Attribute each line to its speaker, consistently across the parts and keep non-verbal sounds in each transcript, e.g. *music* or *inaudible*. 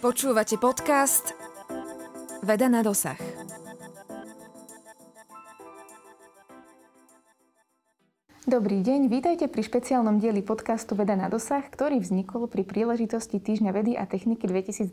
Speaker 1: Počúvate podcast Veda na dosah.
Speaker 2: Dobrý deň, vítajte pri špeciálnom dieli podcastu Veda na dosah, ktorý vznikol pri príležitosti Týždňa vedy a techniky 2020.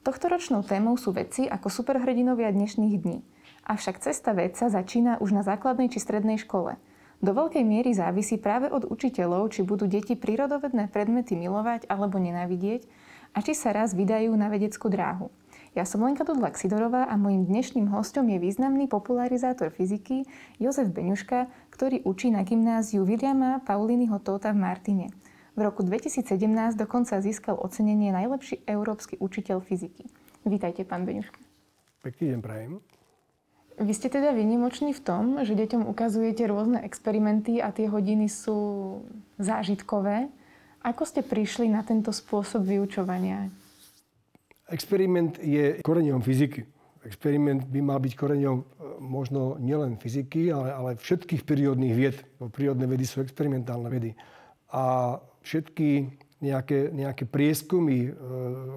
Speaker 2: Tohtoročnou témou sú veci ako superhrdinovia dnešných dní. Avšak cesta vedca začína už na základnej či strednej škole. Do veľkej miery závisí práve od učiteľov, či budú deti prírodovedné predmety milovať alebo nenávidieť a či sa raz vydajú na vedeckú dráhu. Ja som Lenka Dudlak Sidorová a mojím dnešným hostom je významný popularizátor fyziky Jozef Beňuška, ktorý učí na gymnáziu Williama Pauliniho Tóta v Martine. V roku 2017 dokonca získal ocenenie najlepší európsky učiteľ fyziky. Vítajte, pán Beňuška.
Speaker 3: Pekný deň prajem.
Speaker 2: Vy ste teda vynimoční v tom, že deťom ukazujete rôzne experimenty a tie hodiny sú zážitkové. Ako ste prišli na tento spôsob vyučovania?
Speaker 3: Experiment je koreňom fyziky. Experiment by mal byť koreňom e, možno nielen fyziky, ale, ale všetkých prírodných vied. Prírodné vedy sú experimentálne vedy. A všetky nejaké, nejaké prieskumy, e,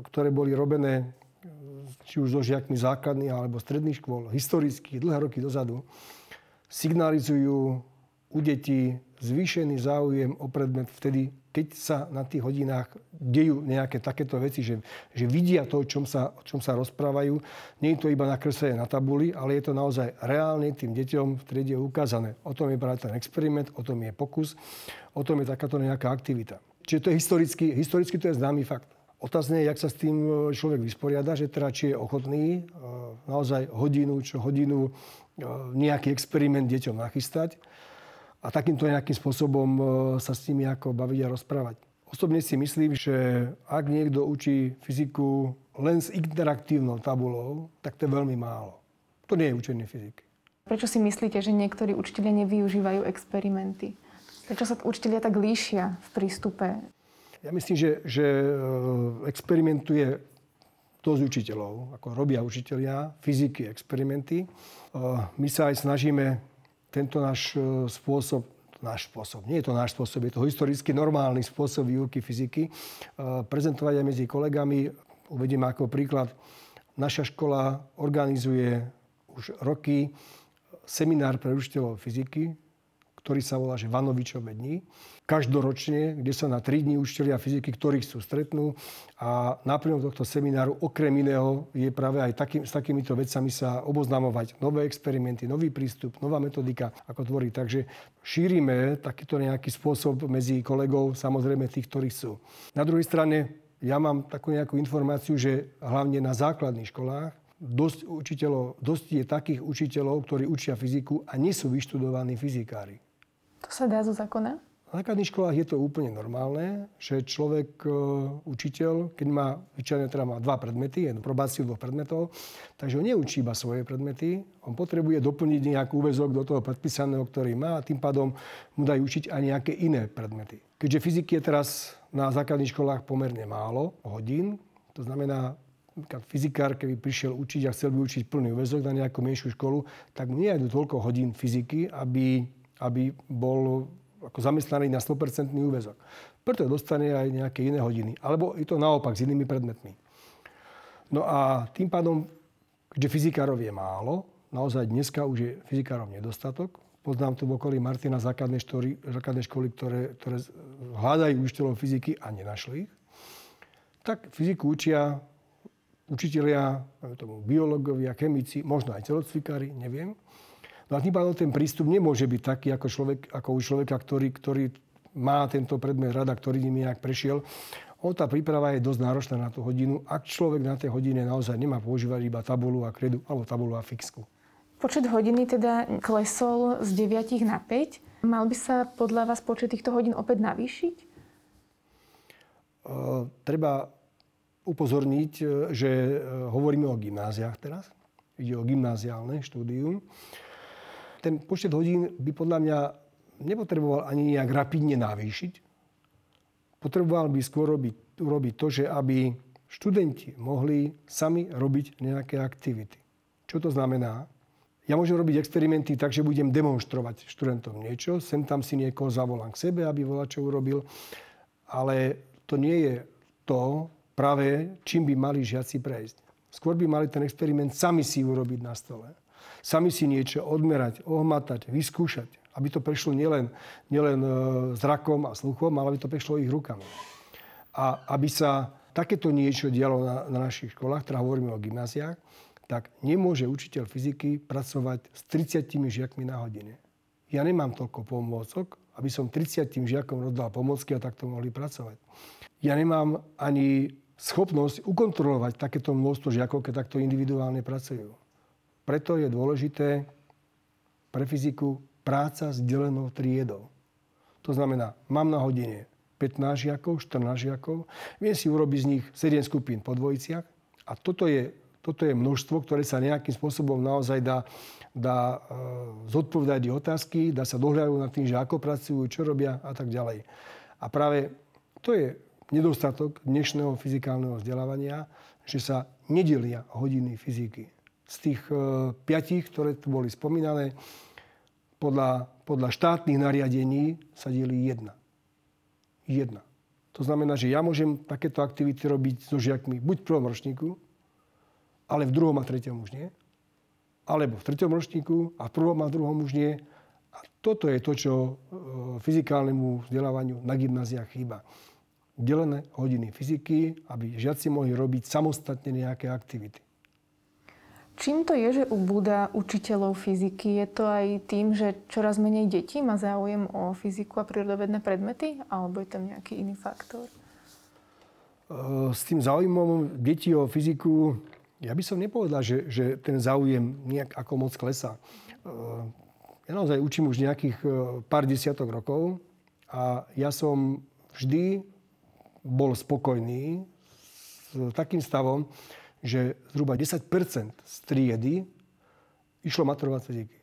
Speaker 3: ktoré boli robené e, či už so žiakmi základných alebo stredných škôl, historicky, dlhé roky dozadu, signalizujú u detí zvýšený záujem o predmet vtedy, keď sa na tých hodinách dejú nejaké takéto veci, že, že vidia to, o čom, sa, o čom sa rozprávajú. Nie je to iba nakreslené na tabuli, ale je to naozaj reálne tým deťom v triede ukázané. O tom je práve ten experiment, o tom je pokus, o tom je takáto nejaká aktivita. Čiže to je historicky, historicky to je známy fakt. Otázne je, jak sa s tým e, človek vysporiada, že teda či je ochotný e, naozaj hodinu čo hodinu e, nejaký experiment deťom nachystať a takýmto nejakým spôsobom e, sa s nimi ako baviť a rozprávať. Osobne si myslím, že ak niekto učí fyziku len s interaktívnou tabulou, tak to je veľmi málo. To nie je učenie fyziky.
Speaker 2: Prečo si myslíte, že niektorí učiteľia nevyužívajú experimenty? Prečo sa učiteľia tak líšia v prístupe?
Speaker 3: Ja myslím, že, že e, experimentuje dosť učiteľov, ako robia učiteľia, fyziky, experimenty. E, my sa aj snažíme tento náš e, spôsob, náš spôsob, nie je to náš spôsob, je to historicky normálny spôsob výuky fyziky, e, prezentovať aj medzi kolegami. Uvediem ako príklad. Naša škola organizuje už roky seminár pre učiteľov fyziky, ktorý sa volá že Vanovičové dni každoročne, kde sa na 3 dní učiteľia fyziky, ktorých sú stretnú. A náplňou tohto semináru okrem iného je práve aj taký, s takýmito vecami sa oboznamovať nové experimenty, nový prístup, nová metodika, ako tvoriť. Takže šírime takýto nejaký spôsob medzi kolegov, samozrejme tých, ktorí sú. Na druhej strane, ja mám takú nejakú informáciu, že hlavne na základných školách dosť, učiteľov, dosť je takých učiteľov, ktorí učia fyziku a nie sú vyštudovaní fyzikári.
Speaker 2: To sa dá zo zákona?
Speaker 3: Na základných školách je to úplne normálne, že človek, e, učiteľ, keď má, vyčlenené teda má dva predmety, jednu probáciu dvoch predmetov, takže on neučí iba svoje predmety, on potrebuje doplniť nejaký úvezok do toho predpísaného, ktorý má a tým pádom mu dajú učiť aj nejaké iné predmety. Keďže fyziky je teraz na základných školách pomerne málo hodín, to znamená, fyzikár, keby prišiel učiť a chcel by učiť plný úvezok na nejakú menšiu školu, tak mu je toľko hodín fyziky, aby, aby bol ako zamestnaný na 100% úvezok. Preto dostane aj nejaké iné hodiny. Alebo je to naopak s inými predmetmi. No a tým pádom, keďže fyzikárov je málo, naozaj dneska už je fyzikárov nedostatok. Poznám tu v okolí Martina základné, štory, základné školy, ktoré, ktoré hľadajú učiteľov fyziky a nenašli ich. Tak fyziku učia učiteľia, tomu biológovia, chemici, možno aj telocvikári, neviem. No tým pádom ten prístup nemôže byť taký ako, človek, ako u človeka, ktorý, ktorý má tento predmet rada, ktorý ním nejak prešiel. O, tá príprava je dosť náročná na tú hodinu, ak človek na tej hodine naozaj nemá používať iba tabulu a kredu alebo tabulu a fixku.
Speaker 2: Počet hodiny teda klesol z 9 na 5. Mal by sa podľa vás počet týchto hodín opäť navýšiť?
Speaker 3: Uh, treba upozorniť, e, že e, hovoríme o gymnáziách teraz. Ide o gymnáziálne štúdium ten počet hodín by podľa mňa nepotreboval ani nejak rapidne navýšiť. Potreboval by skôr robiť, urobiť to, že aby študenti mohli sami robiť nejaké aktivity. Čo to znamená? Ja môžem robiť experimenty tak, že budem demonstrovať študentom niečo, sem tam si niekoho zavolám k sebe, aby volá, čo urobil, ale to nie je to, práve čím by mali žiaci prejsť. Skôr by mali ten experiment sami si urobiť na stole. Sami si niečo odmerať, ohmatať, vyskúšať. Aby to prešlo nielen, nielen e, zrakom a sluchom, ale aby to prešlo ich rukami. A aby sa takéto niečo dialo na, na našich školách, teda hovoríme o gymnáziách, tak nemôže učiteľ fyziky pracovať s 30 žiakmi na hodine. Ja nemám toľko pomôcok, aby som 30 žiakom rozdal pomocky a takto mohli pracovať. Ja nemám ani schopnosť ukontrolovať takéto množstvo žiakov, keď takto individuálne pracujú. Preto je dôležité pre fyziku práca s delenou triedou. To znamená, mám na hodine 15 žiakov, 14 žiakov, viem si urobiť z nich 7 skupín po dvojiciach a toto je toto je množstvo, ktoré sa nejakým spôsobom naozaj dá, dá e, zodpovedať otázky, dá sa dohľadať nad tým, že ako pracujú, čo robia a tak ďalej. A práve to je nedostatok dnešného fyzikálneho vzdelávania, že sa nedelia hodiny fyziky. Z tých e, piatich, ktoré tu boli spomínané, podľa, podľa štátnych nariadení sa delí jedna. Jedna. To znamená, že ja môžem takéto aktivity robiť so žiakmi buď v prvom ročníku, ale v druhom a treťom už nie. Alebo v treťom ročníku a v prvom a druhom už nie. A toto je to, čo e, fyzikálnemu vzdelávaniu na gymnáziách chýba. Delené hodiny fyziky, aby žiaci mohli robiť samostatne nejaké aktivity.
Speaker 2: Čím to je, že ubúda učiteľov fyziky? Je to aj tým, že čoraz menej detí má záujem o fyziku a prírodovedné predmety? Alebo je tam nejaký iný faktor? E,
Speaker 3: s tým záujmom detí o fyziku ja by som nepovedal, že, že ten záujem nejak ako moc klesá. Eh, ja naozaj učím už nejakých eh, pár desiatok rokov a ja som vždy bol spokojný s takým stavom, že zhruba 10 z triedy išlo maturovať fyziky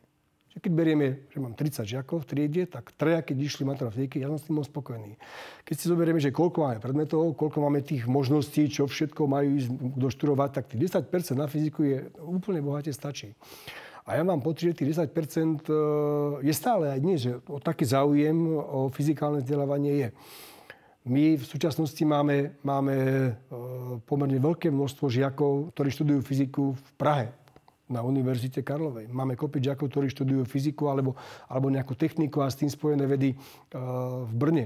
Speaker 3: že keď berieme, že mám 30 žiakov v triede, tak treja, keď išli maturovať fyziky, ja som s tým spokojný. Keď si zoberieme, že koľko máme predmetov, koľko máme tých možností, čo všetko majú ísť doštudovať, tak tých 10% na fyziku je úplne bohate stačí. A ja mám pocit, že tých 10% e, je stále aj dnes, že o taký záujem o fyzikálne vzdelávanie je. My v súčasnosti máme, máme e, pomerne veľké množstvo žiakov, ktorí študujú fyziku v Prahe na Univerzite Karlovej. Máme kopy žiakov, ktorí študujú fyziku alebo, alebo nejakú techniku a s tým spojené vedy uh, v Brne.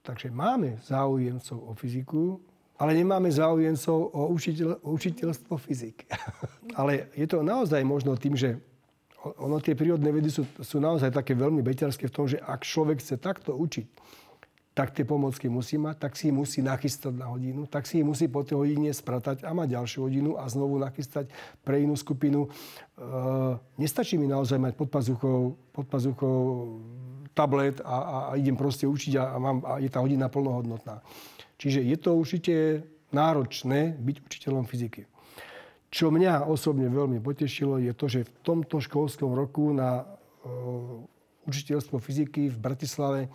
Speaker 3: Takže máme záujemcov o fyziku, ale nemáme záujemcov o, učiteľ, o učiteľstvo fyziky. *laughs* ale je to naozaj možno tým, že ono tie prírodné vedy sú, sú naozaj také veľmi beťarské v tom, že ak človek chce takto učiť, tak tie pomocky musí mať, tak si ich musí nachystať na hodinu, tak si ich musí po tej hodine spratať a mať ďalšiu hodinu a znovu nachystať pre inú skupinu. E, nestačí mi naozaj mať pod pazuchou, pod pazuchou tablet a, a, a idem proste učiť a, a, mám, a je tá hodina plnohodnotná. Čiže je to určite náročné byť učiteľom fyziky. Čo mňa osobne veľmi potešilo, je to, že v tomto školskom roku na uh, učiteľstvo fyziky v Bratislave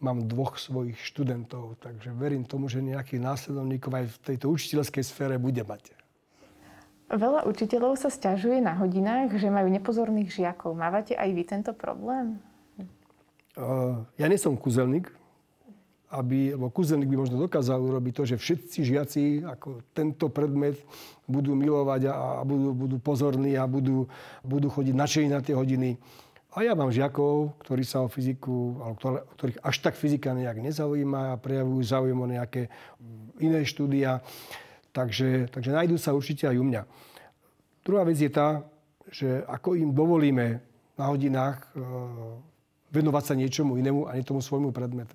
Speaker 3: mám dvoch svojich študentov, takže verím tomu, že nejakých následovníkov aj v tejto učiteľskej sfére bude mať.
Speaker 2: Veľa učiteľov sa stiažuje na hodinách, že majú nepozorných žiakov. Mávate aj vy tento problém?
Speaker 3: Uh, ja nie som kúzelník, aby, lebo kúzelník by možno dokázal urobiť to, že všetci žiaci ako tento predmet budú milovať a, a budú, budú pozorní a budú, budú chodiť nadšení na tie hodiny. A ja mám žiakov, ktorí sa o fyziku, alebo ktorých až tak fyzika nejak nezaujíma a prejavujú záujem o nejaké iné štúdia. Takže, takže nájdú sa určite aj u mňa. Druhá vec je tá, že ako im dovolíme na hodinách e, venovať sa niečomu inému a nie tomu svojmu predmetu.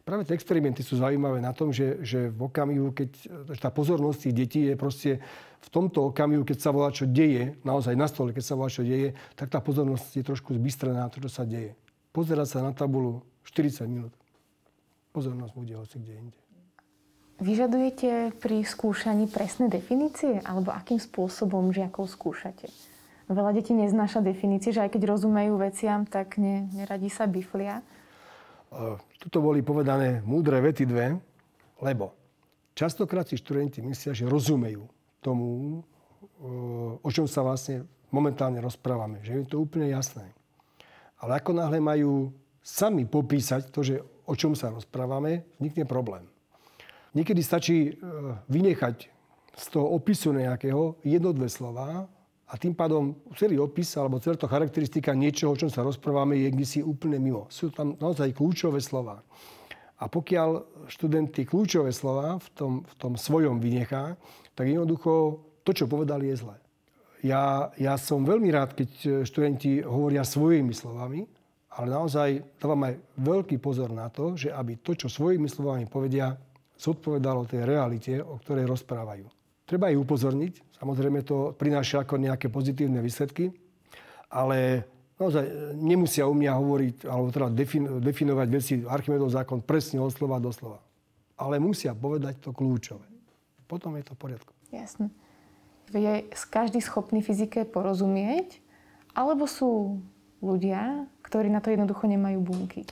Speaker 3: Práve tie experimenty sú zaujímavé na tom, že, že v okamihu, keď tá pozornosť tých detí je proste v tomto okamihu, keď sa volá, čo deje, naozaj na stole, keď sa volá, čo deje, tak tá pozornosť je trošku zbystrená na to, čo sa deje. Pozerať sa na tabulu 40 minút. Pozornosť bude hoci kde inde.
Speaker 2: Vyžadujete pri skúšaní presné definície? Alebo akým spôsobom žiakov skúšate? Veľa detí neznáša definície, že aj keď rozumejú veciam, tak ne, neradi sa biflia.
Speaker 3: Tuto boli povedané múdre vety dve, lebo častokrát si študenti myslia, že rozumejú tomu, o čom sa vlastne momentálne rozprávame. Že je to úplne jasné. Ale ako náhle majú sami popísať to, že o čom sa rozprávame, vznikne problém. Niekedy stačí e, vynechať z toho opisu nejakého jedno, dve slova a tým pádom celý opis alebo celá to charakteristika niečoho, o čom sa rozprávame, je kde si úplne mimo. Sú tam naozaj kľúčové slova. A pokiaľ študent tie kľúčové slova v tom, v tom svojom vynechá, tak jednoducho to, čo povedali, je zlé. Ja, ja som veľmi rád, keď študenti hovoria svojimi slovami, ale naozaj dávam aj veľký pozor na to, že aby to, čo svojimi slovami povedia, zodpovedalo tej realite, o ktorej rozprávajú. Treba ich upozorniť. Samozrejme to prináša ako nejaké pozitívne výsledky. Ale naozaj nemusia u mňa hovoriť, alebo teda definovať veci Archimedov zákon presne od slova do slova. Ale musia povedať to kľúčové. Potom je to v poriadku.
Speaker 2: Jasne. Je každý schopný fyzike porozumieť? Alebo sú ľudia, ktorí na to jednoducho nemajú bunky?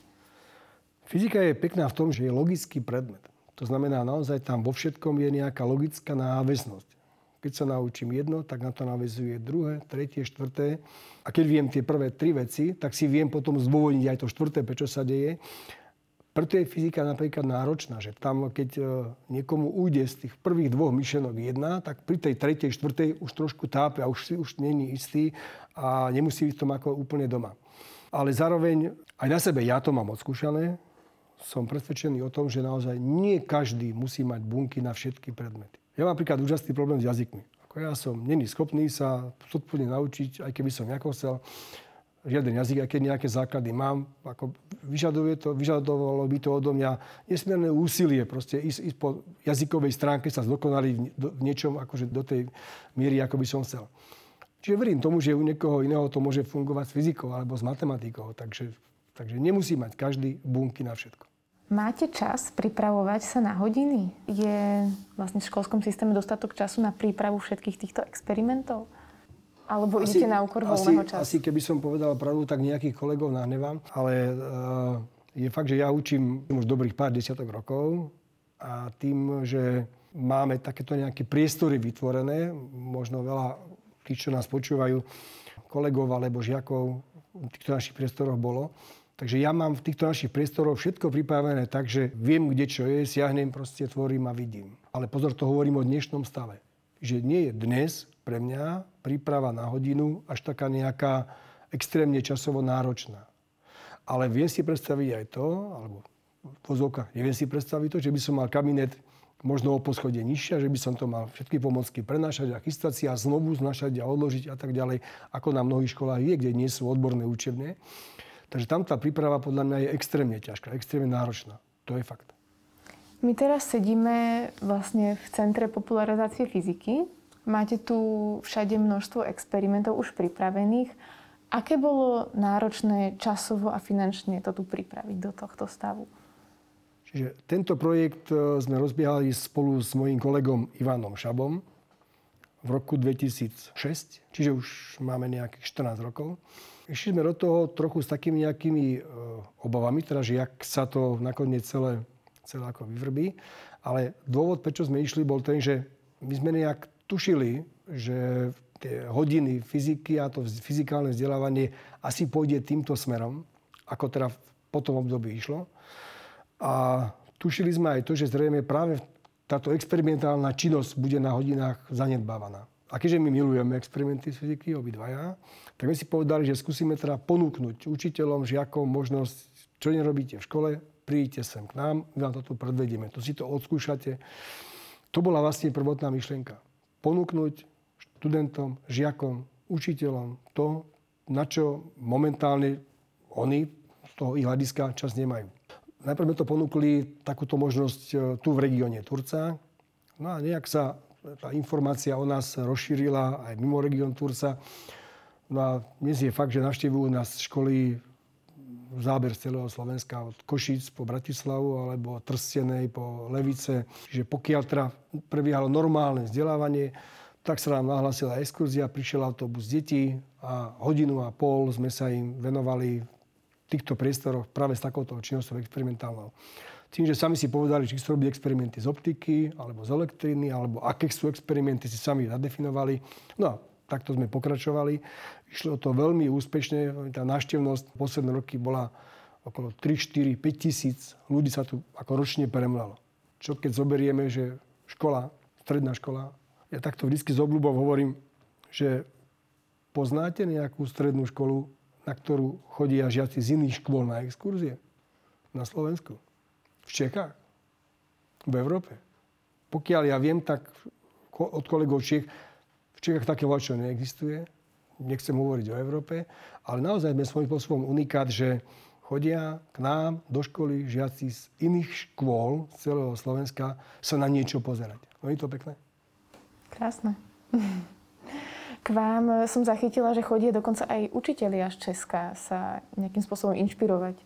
Speaker 3: Fyzika je pekná v tom, že je logický predmet. To znamená, naozaj tam vo všetkom je nejaká logická náväznosť. Keď sa naučím jedno, tak na to navezuje druhé, tretie, štvrté. A keď viem tie prvé tri veci, tak si viem potom zdôvodniť aj to štvrté, prečo sa deje. Preto je fyzika napríklad náročná, že tam, keď e, niekomu ujde z tých prvých dvoch myšlenok jedna, tak pri tej tretej, štvrtej už trošku tápe a už si už není istý a nemusí byť v tom ako úplne doma. Ale zároveň aj na sebe ja to mám odskúšané, som presvedčený o tom, že naozaj nie každý musí mať bunky na všetky predmety. Ja mám napríklad úžasný problém s jazykmi. Ako ja som není schopný sa zodpovedne naučiť, aj keby som nejako chcel žiaden jazyk, aj keď nejaké základy mám. Ako vyžaduje to, vyžadovalo by to odo mňa nesmierne úsilie proste ísť, ísť po jazykovej stránke sa zdokonaliť v, v niečom akože do tej miery, ako by som chcel. Čiže verím tomu, že u niekoho iného to môže fungovať s fyzikou alebo s matematikou. Takže, takže nemusí mať každý bunky na všetko.
Speaker 2: Máte čas pripravovať sa na hodiny? Je vlastne v školskom systéme dostatok času na prípravu všetkých týchto experimentov? Alebo asi, idete na úkor voľného času?
Speaker 3: Asi keby som povedal pravdu, tak nejakých kolegov nahnevám. Ale uh, je fakt, že ja učím už dobrých pár desiatok rokov a tým, že máme takéto nejaké priestory vytvorené, možno veľa tých, čo nás počúvajú, kolegov alebo žiakov v týchto našich priestoroch bolo, Takže ja mám v týchto našich priestoroch všetko pripravené tak, že viem, kde čo je, siahnem, proste tvorím a vidím. Ale pozor, to hovorím o dnešnom stave. Že nie je dnes pre mňa príprava na hodinu až taká nejaká extrémne časovo náročná. Ale viem si predstaviť aj to, alebo pozovka, neviem si predstaviť to, že by som mal kabinet možno o poschodie nižšia, že by som to mal všetky pomocky prenášať a chystať si a znovu znašať a odložiť a tak ďalej, ako na mnohých školách je, kde nie sú odborné učebne. Takže tam tá príprava podľa mňa je extrémne ťažká, extrémne náročná. To je fakt.
Speaker 2: My teraz sedíme vlastne v Centre popularizácie fyziky. Máte tu všade množstvo experimentov už pripravených. Aké bolo náročné časovo a finančne to tu pripraviť do tohto stavu?
Speaker 3: Čiže tento projekt e, sme rozbiehali spolu s mojím kolegom Ivanom Šabom v roku 2006, čiže už máme nejakých 14 rokov išli sme do toho trochu s takými nejakými e, obavami, teda, že jak sa to nakoniec celé, celé ako vyvrbí. Ale dôvod, prečo sme išli, bol ten, že my sme nejak tušili, že tie hodiny fyziky a to fyzikálne vzdelávanie asi pôjde týmto smerom, ako teda po tom období išlo. A tušili sme aj to, že zrejme práve táto experimentálna činnosť bude na hodinách zanedbávaná. A keďže my milujeme experimenty z fyziky, obidvaja, tak my si povedali, že skúsime teda ponúknuť učiteľom, žiakom možnosť, čo nerobíte v škole, príďte sem k nám, my vám to tu predvedieme, to si to odskúšate. To bola vlastne prvotná myšlienka. Ponúknuť študentom, žiakom, učiteľom to, na čo momentálne oni z toho ich hľadiska čas nemajú. Najprv sme to ponúkli takúto možnosť e, tu v regióne Turca. No a nejak sa tá informácia o nás rozšírila aj mimo región Tursa. No a dnes je fakt, že navštevujú nás školy záber z celého Slovenska, od Košíc po Bratislavu alebo Trstenej po Levice. Čiže pokiaľ teda prebiehalo normálne vzdelávanie, tak sa nám nahlásila exkurzia, prišiel autobus detí a hodinu a pol sme sa im venovali v týchto priestoroch práve s takouto činnosťou experimentálnou. Tým, že sami si povedali, či chcú robiť experimenty z optiky, alebo z elektriny, alebo aké sú experimenty, si sami zadefinovali. No a takto sme pokračovali. Išlo to veľmi úspešne. Tá návštevnosť posledné roky bola okolo 3, 4, 5 tisíc ľudí sa tu ako ročne premlalo. čo keď zoberieme, že škola, stredná škola, ja takto vždy z obľubov hovorím, že poznáte nejakú strednú školu, na ktorú chodia žiaci z iných škôl na exkurzie? Na Slovensku? V Čechách? V Európe? Pokiaľ ja viem, tak od kolegov Čech, v Čechách také čo neexistuje. Nechcem hovoriť o Európe, ale naozaj sme svojím spôsobom unikát, že chodia k nám do školy žiaci z iných škôl z celého Slovenska sa na niečo pozerať. No je to pekné?
Speaker 2: Krásne. *laughs* K vám som zachytila, že chodí dokonca aj učitelia z Česka sa nejakým spôsobom inšpirovať.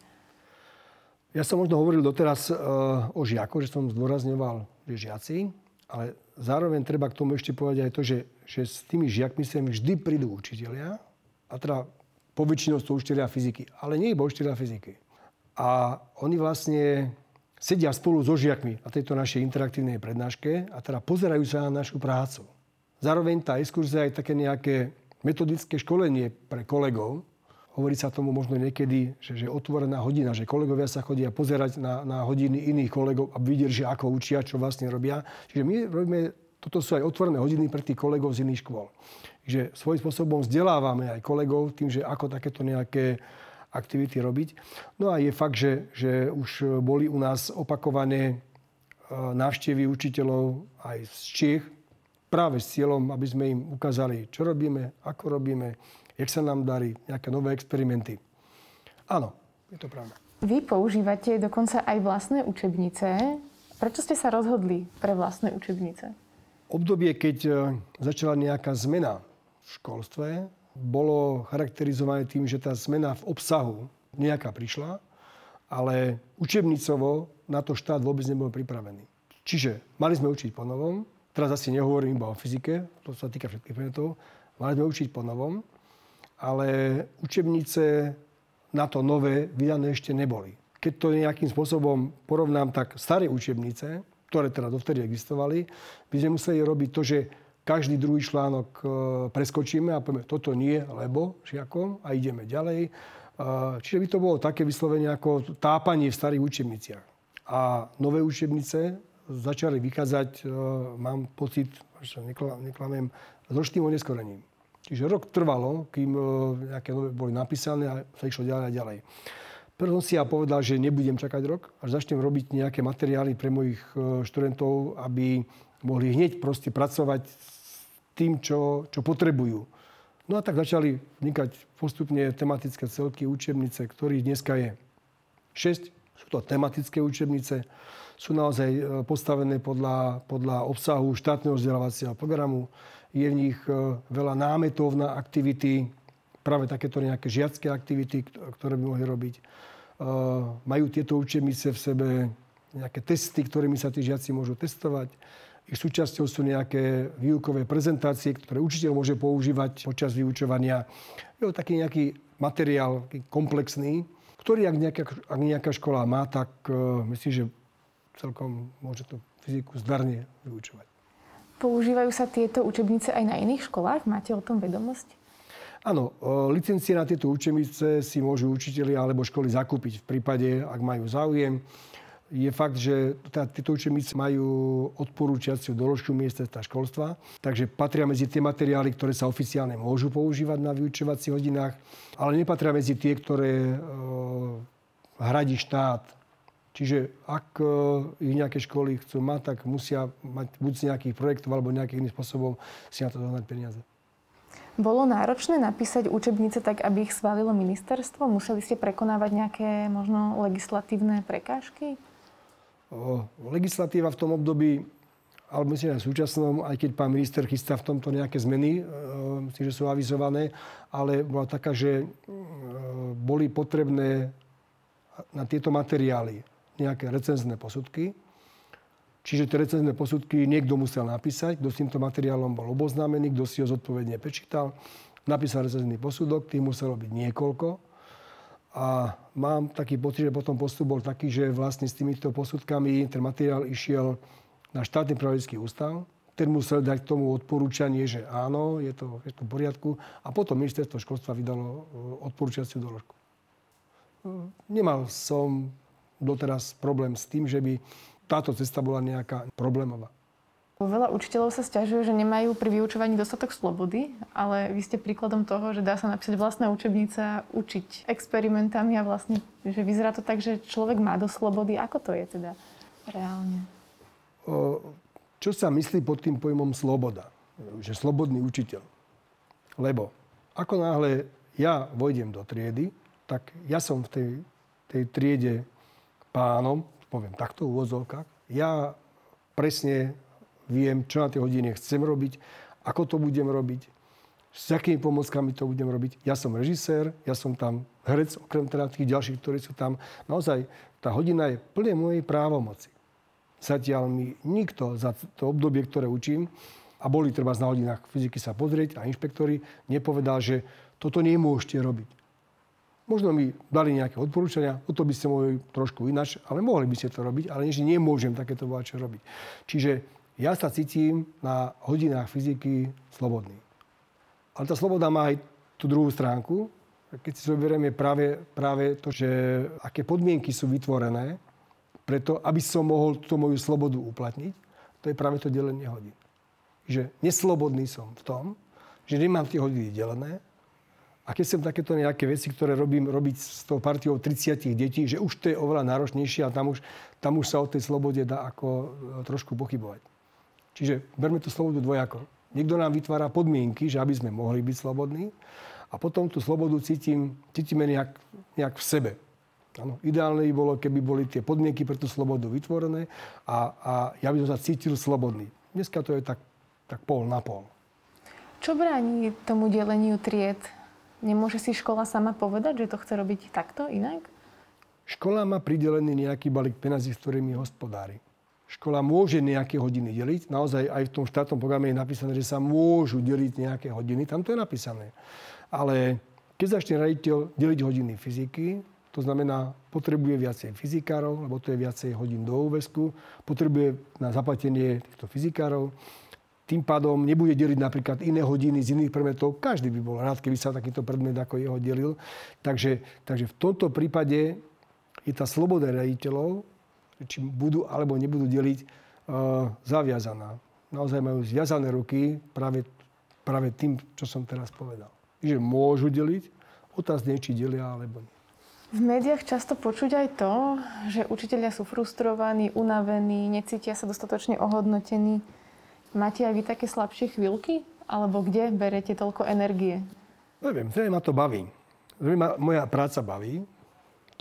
Speaker 3: Ja som možno hovoril doteraz uh, o žiakoch, že som zdôrazňoval, že žiaci, ale zároveň treba k tomu ešte povedať aj to, že, že s tými žiakmi sem vždy prídu učitelia, a teda poväčšinou sú učiteľia fyziky. Ale nie iba učiteľia fyziky. A oni vlastne sedia spolu so žiakmi na tejto našej interaktívnej prednáške a teda pozerajú sa na našu prácu. Zároveň tá exkurzia je také nejaké metodické školenie pre kolegov. Hovorí sa tomu možno niekedy, že, že otvorená hodina, že kolegovia sa chodia pozerať na, na hodiny iných kolegov a vidieť, že ako učia, čo vlastne robia. Čiže my robíme, toto sú aj otvorené hodiny pre tých kolegov z iných škôl že svojím spôsobom vzdelávame aj kolegov tým, že ako takéto nejaké aktivity robiť. No a je fakt, že, že už boli u nás opakované e, návštevy učiteľov aj z Čiech, práve s cieľom, aby sme im ukázali, čo robíme, ako robíme, jak sa nám darí, nejaké nové experimenty. Áno, je to pravda.
Speaker 2: Vy používate dokonca aj vlastné učebnice. Prečo ste sa rozhodli pre vlastné učebnice?
Speaker 3: Obdobie, keď e, začala nejaká zmena v školstve bolo charakterizované tým, že tá zmena v obsahu nejaká prišla, ale učebnicovo na to štát vôbec nebol pripravený. Čiže mali sme učiť po novom, teraz asi nehovorím iba o fyzike, to sa týka všetkých predmetov, mali sme učiť po novom, ale učebnice na to nové vydané ešte neboli. Keď to nejakým spôsobom porovnám, tak staré učebnice, ktoré teda dovtedy existovali, by sme museli robiť to, že každý druhý článok e, preskočíme a povieme, toto nie, lebo žiakom a ideme ďalej. E, čiže by to bolo také vyslovenie ako tápanie v starých učebniciach. A nové učebnice začali vychádzať, e, mám pocit, že neklamem, s ročným oneskorením. Čiže rok trvalo, kým nejaké nové boli napísané a sa išlo ďalej a ďalej. Preto som si ja povedal, že nebudem čakať rok, až začnem robiť nejaké materiály pre mojich študentov, aby mohli hneď proste pracovať tým, čo, čo potrebujú. No a tak začali vnikať postupne tematické celky, učebnice, ktorých dneska je 6. Sú to tematické učebnice, sú naozaj e, postavené podľa, podľa obsahu štátneho vzdelávacieho programu. Je v nich e, veľa námetov na aktivity, práve takéto nejaké žiacké aktivity, ktoré by mohli robiť. E, majú tieto učebnice v sebe nejaké testy, ktorými sa tí žiaci môžu testovať. Ich súčasťou sú nejaké výukové prezentácie, ktoré učiteľ môže používať počas vyučovania. Je to taký nejaký materiál komplexný, ktorý ak nejaká, ak nejaká škola má, tak uh, myslím, že celkom môže tú fyziku zdarne vyučovať.
Speaker 2: Používajú sa tieto učebnice aj na iných školách? Máte o tom vedomosť?
Speaker 3: Áno, e, licencie na tieto učebnice si môžu učiteľi alebo školy zakúpiť v prípade, ak majú záujem je fakt, že teda tieto učebnice majú odporúčaciu doložku ministerstva školstva, takže patria medzi tie materiály, ktoré sa oficiálne môžu používať na vyučovacích hodinách, ale nepatria medzi tie, ktoré e, hradí štát. Čiže ak e, ich nejaké školy chcú mať, tak musia mať buď z nejakých projektov alebo nejakým iným spôsobom si na to zohnať peniaze.
Speaker 2: Bolo náročné napísať učebnice tak, aby ich schválilo ministerstvo? Museli ste prekonávať nejaké možno legislatívne prekážky?
Speaker 3: legislatíva v tom období, ale myslím v súčasnom, aj keď pán minister chystá v tomto nejaké zmeny, e, myslím, že sú avizované, ale bola taká, že e, boli potrebné na tieto materiály nejaké recenzné posudky. Čiže tie recenzné posudky niekto musel napísať, kto s týmto materiálom bol oboznámený, kto si ho zodpovedne prečítal. Napísal recenzný posudok, tých muselo byť niekoľko. A mám taký pocit, že potom postup bol taký, že vlastne s týmito posudkami ten materiál išiel na štátny pravický ústav. Ten musel dať k tomu odporúčanie, že áno, je to, je to v poriadku. A potom ministerstvo školstva vydalo e, odporúčaciu doložku. Nemal som doteraz problém s tým, že by táto cesta bola nejaká problémová.
Speaker 2: Veľa učiteľov sa stiažuje, že nemajú pri vyučovaní dostatok slobody, ale vy ste príkladom toho, že dá sa napísať vlastná učebnica, učiť experimentami a vlastne, že vyzerá to tak, že človek má do slobody. Ako to je teda reálne?
Speaker 3: O, čo sa myslí pod tým pojmom sloboda? Že slobodný učiteľ. Lebo ako náhle ja vojdem do triedy, tak ja som v tej, tej triede pánom, poviem takto v úvozovkách, ja presne viem, čo na tej hodine chcem robiť, ako to budem robiť, s akými pomockami to budem robiť. Ja som režisér, ja som tam herec, okrem teda tých ďalších, ktorí sú tam. Naozaj, tá hodina je plne mojej právomoci. Zatiaľ mi nikto za to obdobie, ktoré učím, a boli treba na hodinách fyziky sa pozrieť a inšpektori, nepovedal, že toto nemôžete robiť. Možno mi dali nejaké odporúčania, toto by ste mohli trošku ináč, ale mohli by ste to robiť, ale nie, že nemôžem takéto čo robiť. Čiže ja sa cítim na hodinách fyziky slobodný. Ale tá sloboda má aj tú druhú stránku. Keď si zoberieme práve, práve to, že aké podmienky sú vytvorené preto, aby som mohol tú moju slobodu uplatniť, to je práve to delenie hodín. Že neslobodný som v tom, že nemám tie hodiny delené, a keď som takéto nejaké veci, ktoré robím, robiť s tou partiou 30 detí, že už to je oveľa náročnejšie a tam už, tam už sa o tej slobode dá ako e, trošku pochybovať. Čiže berme tú slobodu dvojako. Niekto nám vytvára podmienky, že aby sme mohli byť slobodní a potom tú slobodu cítim, cítime nejak, nejak v sebe. Ano, ideálne by bolo, keby boli tie podmienky pre tú slobodu vytvorené a, a ja by som sa cítil slobodný. Dneska to je tak, tak pol na pol.
Speaker 2: Čo bráni tomu deleniu tried? Nemôže si škola sama povedať, že to chce robiť takto, inak?
Speaker 3: Škola má pridelený nejaký balík penazí, s ktorými hospodári škola môže nejaké hodiny deliť. Naozaj aj v tom štátnom programe je napísané, že sa môžu deliť nejaké hodiny. Tam to je napísané. Ale keď začne raditeľ deliť hodiny fyziky, to znamená, potrebuje viacej fyzikárov, lebo to je viacej hodín do úvesku, potrebuje na zaplatenie týchto fyzikárov. Tým pádom nebude deliť napríklad iné hodiny z iných predmetov. Každý by bol rád, keby sa takýto predmet ako jeho delil. Takže, takže v tomto prípade je tá sloboda riaditeľov či budú alebo nebudú deliť, uh, zaviazaná. Naozaj majú zviazané ruky práve, práve tým, čo som teraz povedal. Že môžu deliť, otázne, či delia alebo nie.
Speaker 2: V médiách často počuť aj to, že učiteľia sú frustrovaní, unavení, necítia sa dostatočne ohodnotení. Máte aj vy také slabšie chvíľky? Alebo kde berete toľko energie?
Speaker 3: Neviem, ma to baví. Ma, moja práca baví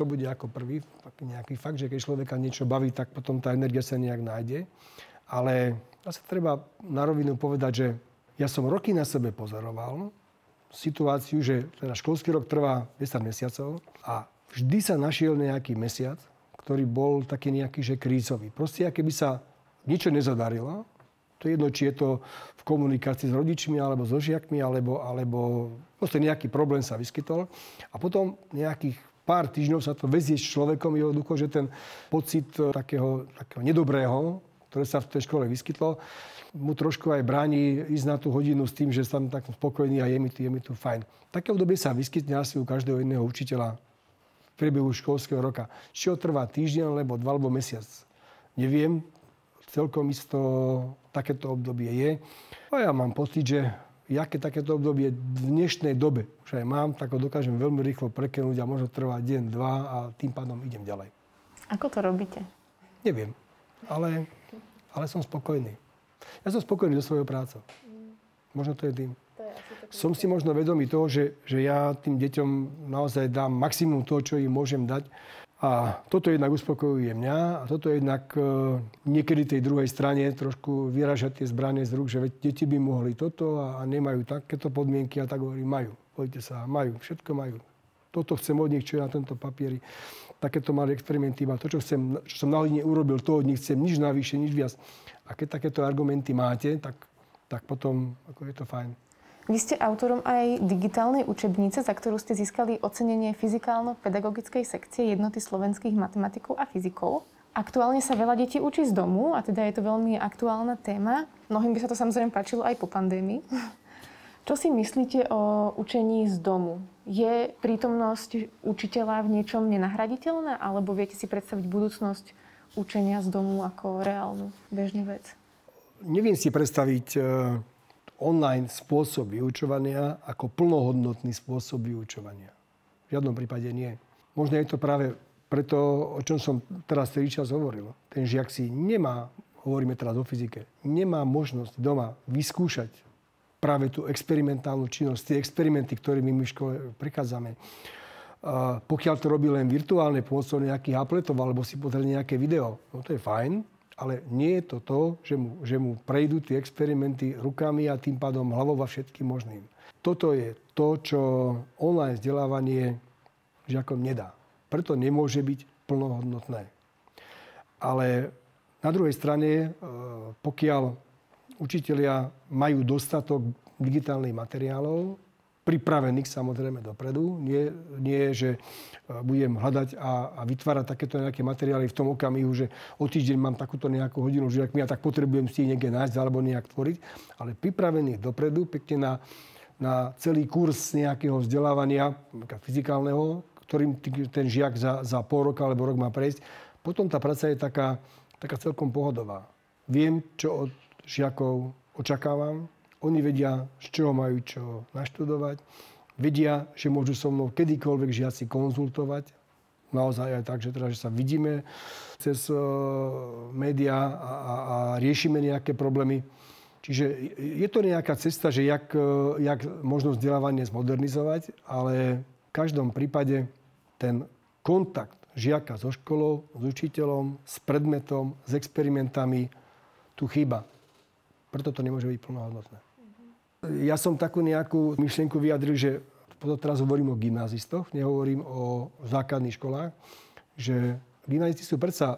Speaker 3: to bude ako prvý nejaký fakt, že keď človeka niečo baví, tak potom tá energia sa nejak nájde. Ale zase treba na rovinu povedať, že ja som roky na sebe pozoroval situáciu, že teda školský rok trvá 10 mesiacov a vždy sa našiel nejaký mesiac, ktorý bol taký nejaký, že krízový. Proste, keby sa niečo nezadarilo, to je jedno, či je to v komunikácii s rodičmi, alebo so žiakmi, alebo, alebo proste nejaký problém sa vyskytol. A potom nejakých pár týždňov sa to vezie s človekom, jednoducho, že ten pocit e, takého, takého nedobrého, ktoré sa v tej škole vyskytlo, mu trošku aj bráni ísť na tú hodinu s tým, že som tak spokojný a je mi tu, je mi tu fajn. Také obdobie sa vyskytne asi u každého iného učiteľa v priebehu školského roka. Či ho trvá týždeň, alebo dva, alebo mesiac. Neviem, celkom isto takéto obdobie je. A ja mám pocit, že ja keď takéto obdobie v dnešnej dobe už aj mám, tak ho dokážem veľmi rýchlo prekenúť a možno trvá deň, dva a tým pádom idem ďalej.
Speaker 2: Ako to robíte?
Speaker 3: Neviem, ale, ale som spokojný. Ja som spokojný so svojou prácou. Možno to je tým. To je som si možno vedomý toho, že, že ja tým deťom naozaj dám maximum toho, čo im môžem dať a toto jednak uspokojuje mňa a toto jednak e, niekedy tej druhej strane trošku vyraža tie zbranie z rúk, že veď deti by mohli toto a, a nemajú takéto podmienky a tak hovorím, majú. Pojďte sa, majú, všetko majú. Toto chcem od nich, čo je na tento papieri. Takéto malé experimenty iba to, čo, chcem, čo som na hodine urobil, to od nich chcem, nič navyše, nič viac. A keď takéto argumenty máte, tak, tak potom ako je to fajn.
Speaker 2: Vy ste autorom aj digitálnej učebnice, za ktorú ste získali ocenenie fyzikálno-pedagogickej sekcie jednoty slovenských matematikov a fyzikov. Aktuálne sa veľa detí učí z domu a teda je to veľmi aktuálna téma. Mnohým by sa to samozrejme páčilo aj po pandémii. *laughs* Čo si myslíte o učení z domu? Je prítomnosť učiteľa v niečom nenahraditeľná? Alebo viete si predstaviť budúcnosť učenia z domu ako reálnu bežne vec?
Speaker 3: Neviem si predstaviť e, online spôsob vyučovania ako plnohodnotný spôsob vyučovania. V žiadnom prípade nie. Možno je to práve preto, o čom som teraz celý čas hovoril. Ten žiak si nemá, hovoríme teraz o fyzike, nemá možnosť doma vyskúšať práve tú experimentálnu činnosť, tie experimenty, ktorými my v škole prechádzame. Pokiaľ to robí len virtuálne pomocou nejakých apletov alebo si pozrie nejaké video, no to je fajn, ale nie je to to, že mu, že mu prejdú tie experimenty rukami a tým pádom hlavou a všetkým možným. Toto je to, čo online vzdelávanie žiakom nedá. Preto nemôže byť plnohodnotné. Ale na druhej strane, e, pokiaľ učitelia majú dostatok digitálnych materiálov, pripravených samozrejme dopredu. Nie, nie že e, budem hľadať a, a vytvárať takéto nejaké materiály v tom okamihu, že o týždeň mám takúto nejakú hodinu žiakmi a tak potrebujem si niekde nájsť alebo nejak tvoriť. Ale pripravených dopredu, pekne na, na celý kurz nejakého vzdelávania fyzikálneho, ktorým ten žiak za, za pol roka alebo rok má prejsť. Potom tá práca je taká, taká celkom pohodová. Viem, čo od žiakov očakávam, oni vedia, z čoho majú čo naštudovať. Vedia, že môžu so mnou kedykoľvek žiaci konzultovať. Naozaj aj tak, že, teda, že sa vidíme cez uh, médiá a, a, a riešime nejaké problémy. Čiže je to nejaká cesta, že jak, e, jak možno vzdelávanie zmodernizovať, ale v každom prípade ten kontakt žiaka so školou, s učiteľom, s predmetom, s experimentami tu chýba. Preto to nemôže byť plnohodnotné. Ja som takú nejakú myšlienku vyjadril, že teraz hovorím o gymnázistoch, nehovorím o základných školách, že gymnázisti sú predsa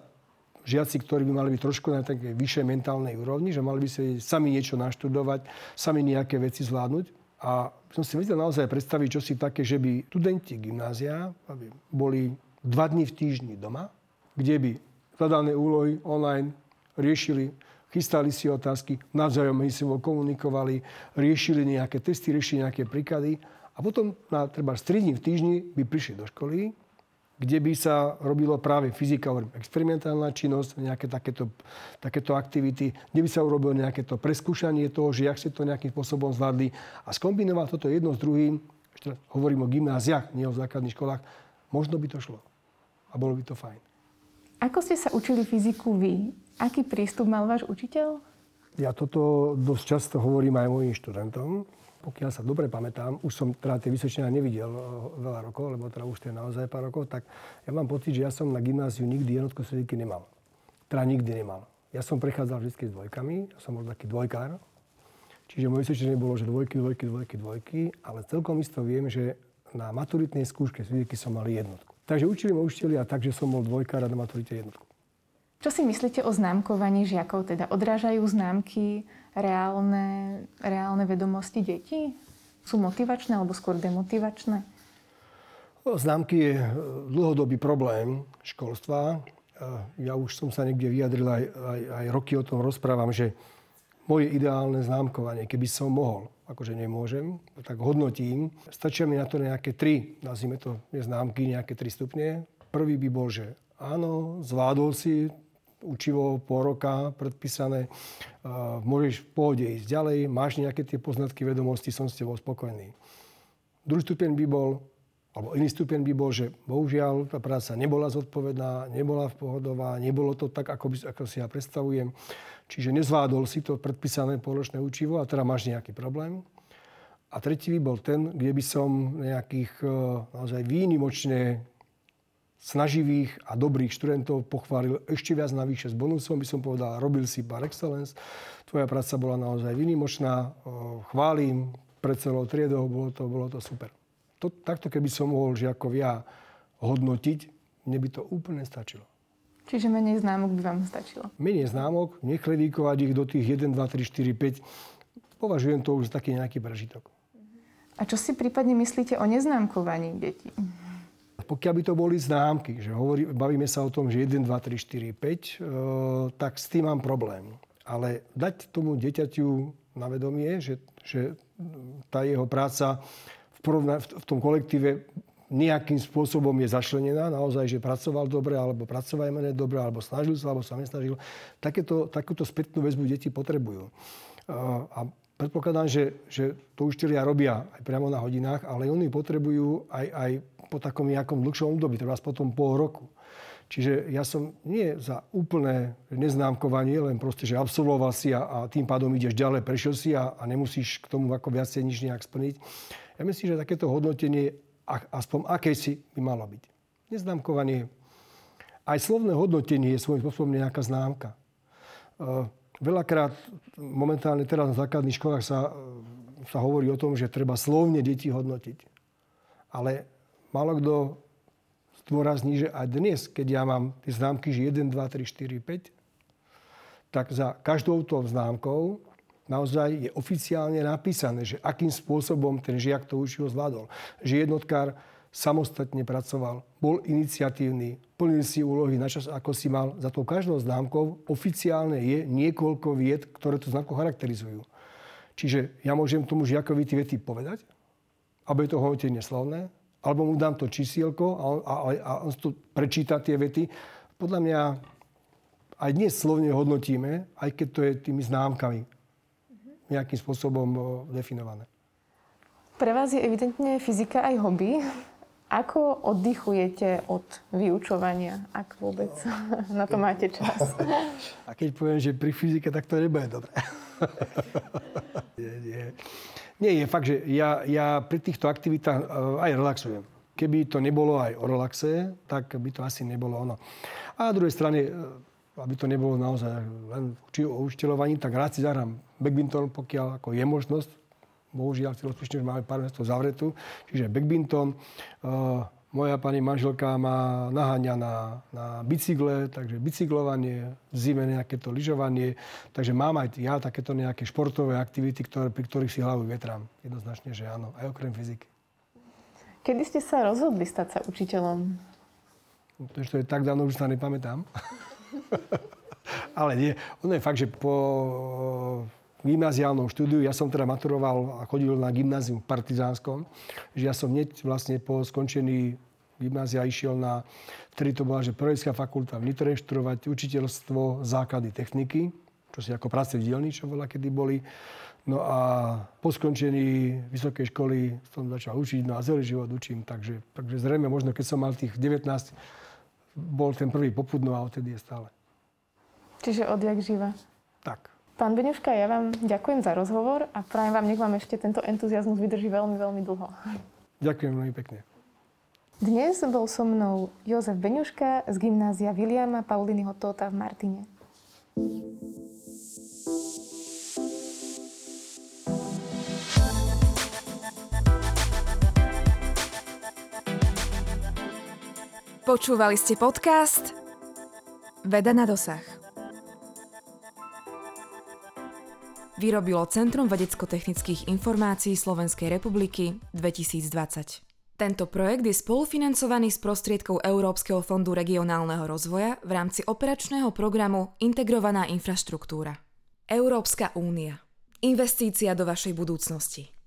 Speaker 3: žiaci, ktorí by mali byť trošku na takej vyššej mentálnej úrovni, že mali by si sami niečo naštudovať, sami nejaké veci zvládnuť. A som si vedel naozaj predstaviť, čo si také, že by študenti gymnázia aby boli dva dní v týždni doma, kde by zadané úlohy online riešili chystali si otázky, navzájom si komunikovali, riešili nejaké testy, riešili nejaké príklady a potom na treba 3 dní v týždni by prišli do školy, kde by sa robilo práve fyzika, experimentálna činnosť, nejaké takéto, takéto aktivity, kde by sa urobilo nejaké to preskúšanie toho, že jak si to nejakým spôsobom zvládli a skombinovať toto jedno s druhým, ešte hovorím o gymnáziách, nie o základných školách, možno by to šlo. A bolo by to fajn.
Speaker 2: Ako ste sa učili fyziku vy? Aký prístup mal váš učiteľ?
Speaker 3: Ja toto dosť často hovorím aj mojim študentom. Pokiaľ sa dobre pamätám, už som teda tie vysvedčenia nevidel eh, veľa rokov, lebo teda už to je naozaj pár rokov, tak ja mám pocit, že ja som na gymnáziu nikdy jednotku fyziky nemal. Teda nikdy nemal. Ja som prechádzal vždy s dvojkami, ja som bol taký dvojkár. Čiže moje vysvedčenie bolo, že dvojky, dvojky, dvojky, dvojky, ale celkom isto viem, že na maturitnej skúške fyziky som mal jednotku. Takže učili ma učiteľia tak, že som bol dvojkár a na maturite jednotku.
Speaker 2: Čo si myslíte o známkovaní žiakov? Teda odrážajú známky reálne, reálne vedomosti detí? Sú motivačné alebo skôr demotivačné?
Speaker 3: Známky je dlhodobý problém školstva. Ja už som sa niekde vyjadril, aj, aj, aj roky o tom rozprávam, že moje ideálne známkovanie, keby som mohol, akože nemôžem, tak hodnotím. Stačia mi na to nejaké tri, nazvime to známky, nejaké tri stupne. Prvý by bol, že áno, zvládol si učivo pol roka predpísané. Môžeš v pohode ísť ďalej, máš nejaké tie poznatky, vedomosti, som s tebou spokojný. Druhý stupeň by bol, alebo iný stupeň by bol, že bohužiaľ tá práca nebola zodpovedná, nebola pohodová, nebolo to tak, ako, by, ako si ja predstavujem. Čiže nezvládol si to predpísané poločné učivo a teda máš nejaký problém. A tretí by bol ten, kde by som nejakých e, naozaj výnimočne snaživých a dobrých študentov pochválil ešte viac navyše s bonusom, by som povedal, robil si par excellence. Tvoja práca bola naozaj výnimočná, chválim pre celou triedou, bolo to, bolo to super. To, takto keby som mohol žiakov ja hodnotiť, mne by to úplne stačilo.
Speaker 2: Čiže menej známok by vám stačilo?
Speaker 3: Menej známok, nechlevíkovať ich do tých 1, 2, 3, 4, 5. Považujem to už za taký nejaký prežitok.
Speaker 2: A čo si prípadne myslíte o neznámkovaní detí?
Speaker 3: Pokiaľ by to boli známky, že hovorí, bavíme sa o tom, že 1, 2, 3, 4, 5, e, tak s tým mám problém. Ale dať tomu deťaťu na vedomie, že, že tá jeho práca v, porovna, v tom kolektíve nejakým spôsobom je zašlenená, naozaj, že pracoval dobre, alebo pracoval menej dobre, alebo snažil sa, alebo sa nesnažil. Takéto, takúto spätnú väzbu deti potrebujú. A predpokladám, že, že to učiteľia robia aj priamo na hodinách, ale oni potrebujú aj, aj po takom nejakom dlhšom období, treba potom pol roku. Čiže ja som nie za úplné neznámkovanie, len proste, že absolvoval si a, a tým pádom ideš ďalej, prešiel si a, a nemusíš k tomu ako viacej nič nejak splniť. Ja myslím, že takéto hodnotenie aspoň akési by malo byť. Neznámkovanie. Aj slovné hodnotenie je svojím spôsobom nejaká známka. E, veľakrát momentálne teraz na základných školách sa, sa hovorí o tom, že treba slovne deti hodnotiť. Ale málo kto zdôrazní, že aj dnes, keď ja mám tie známky, že 1, 2, 3, 4, 5, tak za každou tou známkou naozaj je oficiálne napísané, že akým spôsobom ten žiak to učivo zvládol. Že jednotkár samostatne pracoval, bol iniciatívny, plnil si úlohy na čas, ako si mal. Za tou každou známkou oficiálne je niekoľko vied, ktoré tú známku charakterizujú. Čiže ja môžem tomu žiakovi tie vety povedať, je to hodnotenie slovné, alebo mu dám to čísielko a on, a, a on to prečíta tie vety. Podľa mňa aj dnes slovne hodnotíme, aj keď to je tými známkami nejakým spôsobom definované.
Speaker 2: Pre vás je evidentne fyzika aj hobby. Ako oddychujete od vyučovania, ak vôbec *laughs* na to máte čas?
Speaker 3: A keď poviem, že pri fyzike, tak to nebude dobre. *laughs* nie, nie. Nie, je fakt, že ja, ja pri týchto aktivitách e, aj relaxujem. Keby to nebolo aj o relaxe, tak by to asi nebolo ono. A na druhej strane, e, aby to nebolo naozaj len či o učiteľovaní, tak rád si zahrám badminton, pokiaľ ako je možnosť. Bohužiaľ, celospočne už máme pár mestov zavretú. Čiže badminton. Uh, moja pani manželka má naháňa na, na bicykle, takže bicyklovanie, v zime nejaké to lyžovanie. Takže mám aj ja takéto nejaké športové aktivity, ktoré, pri ktorých si hlavu vetrám. Jednoznačne, že áno, aj okrem fyziky.
Speaker 2: Kedy ste sa rozhodli stať sa učiteľom?
Speaker 3: No, to, to je tak dávno, už sa nepamätám. *laughs* Ale nie. Ono je fakt, že po gymnaziálnom štúdiu, ja som teda maturoval a chodil na gymnázium Partizánskom, že ja som hneď vlastne po skončení gymnázia išiel na, vtedy to bola, že Prvejská fakulta v Nitre študovať učiteľstvo základy techniky, čo si ako práce v dielni, čo bola, kedy boli. No a po skončení vysokej školy som začal učiť, no a celý život učím, takže, takže zrejme možno keď som mal tých 19, bol ten prvý popudno a odtedy je stále.
Speaker 2: Čiže odjak živa.
Speaker 3: Tak.
Speaker 2: Pán Beňuška, ja vám ďakujem za rozhovor a prajem vám, nech vám ešte tento entuziasmus vydrží veľmi, veľmi dlho.
Speaker 3: Ďakujem veľmi pekne.
Speaker 2: Dnes bol so mnou Jozef Beňuška z gymnázia Viliama Pauliniho Tóta v Martine.
Speaker 1: Počúvali ste podcast Veda na dosah. Vyrobilo Centrum vedecko-technických informácií Slovenskej republiky 2020. Tento projekt je spolufinancovaný z prostriedkov Európskeho fondu regionálneho rozvoja v rámci operačného programu Integrovaná infraštruktúra. Európska únia. Investícia do vašej budúcnosti.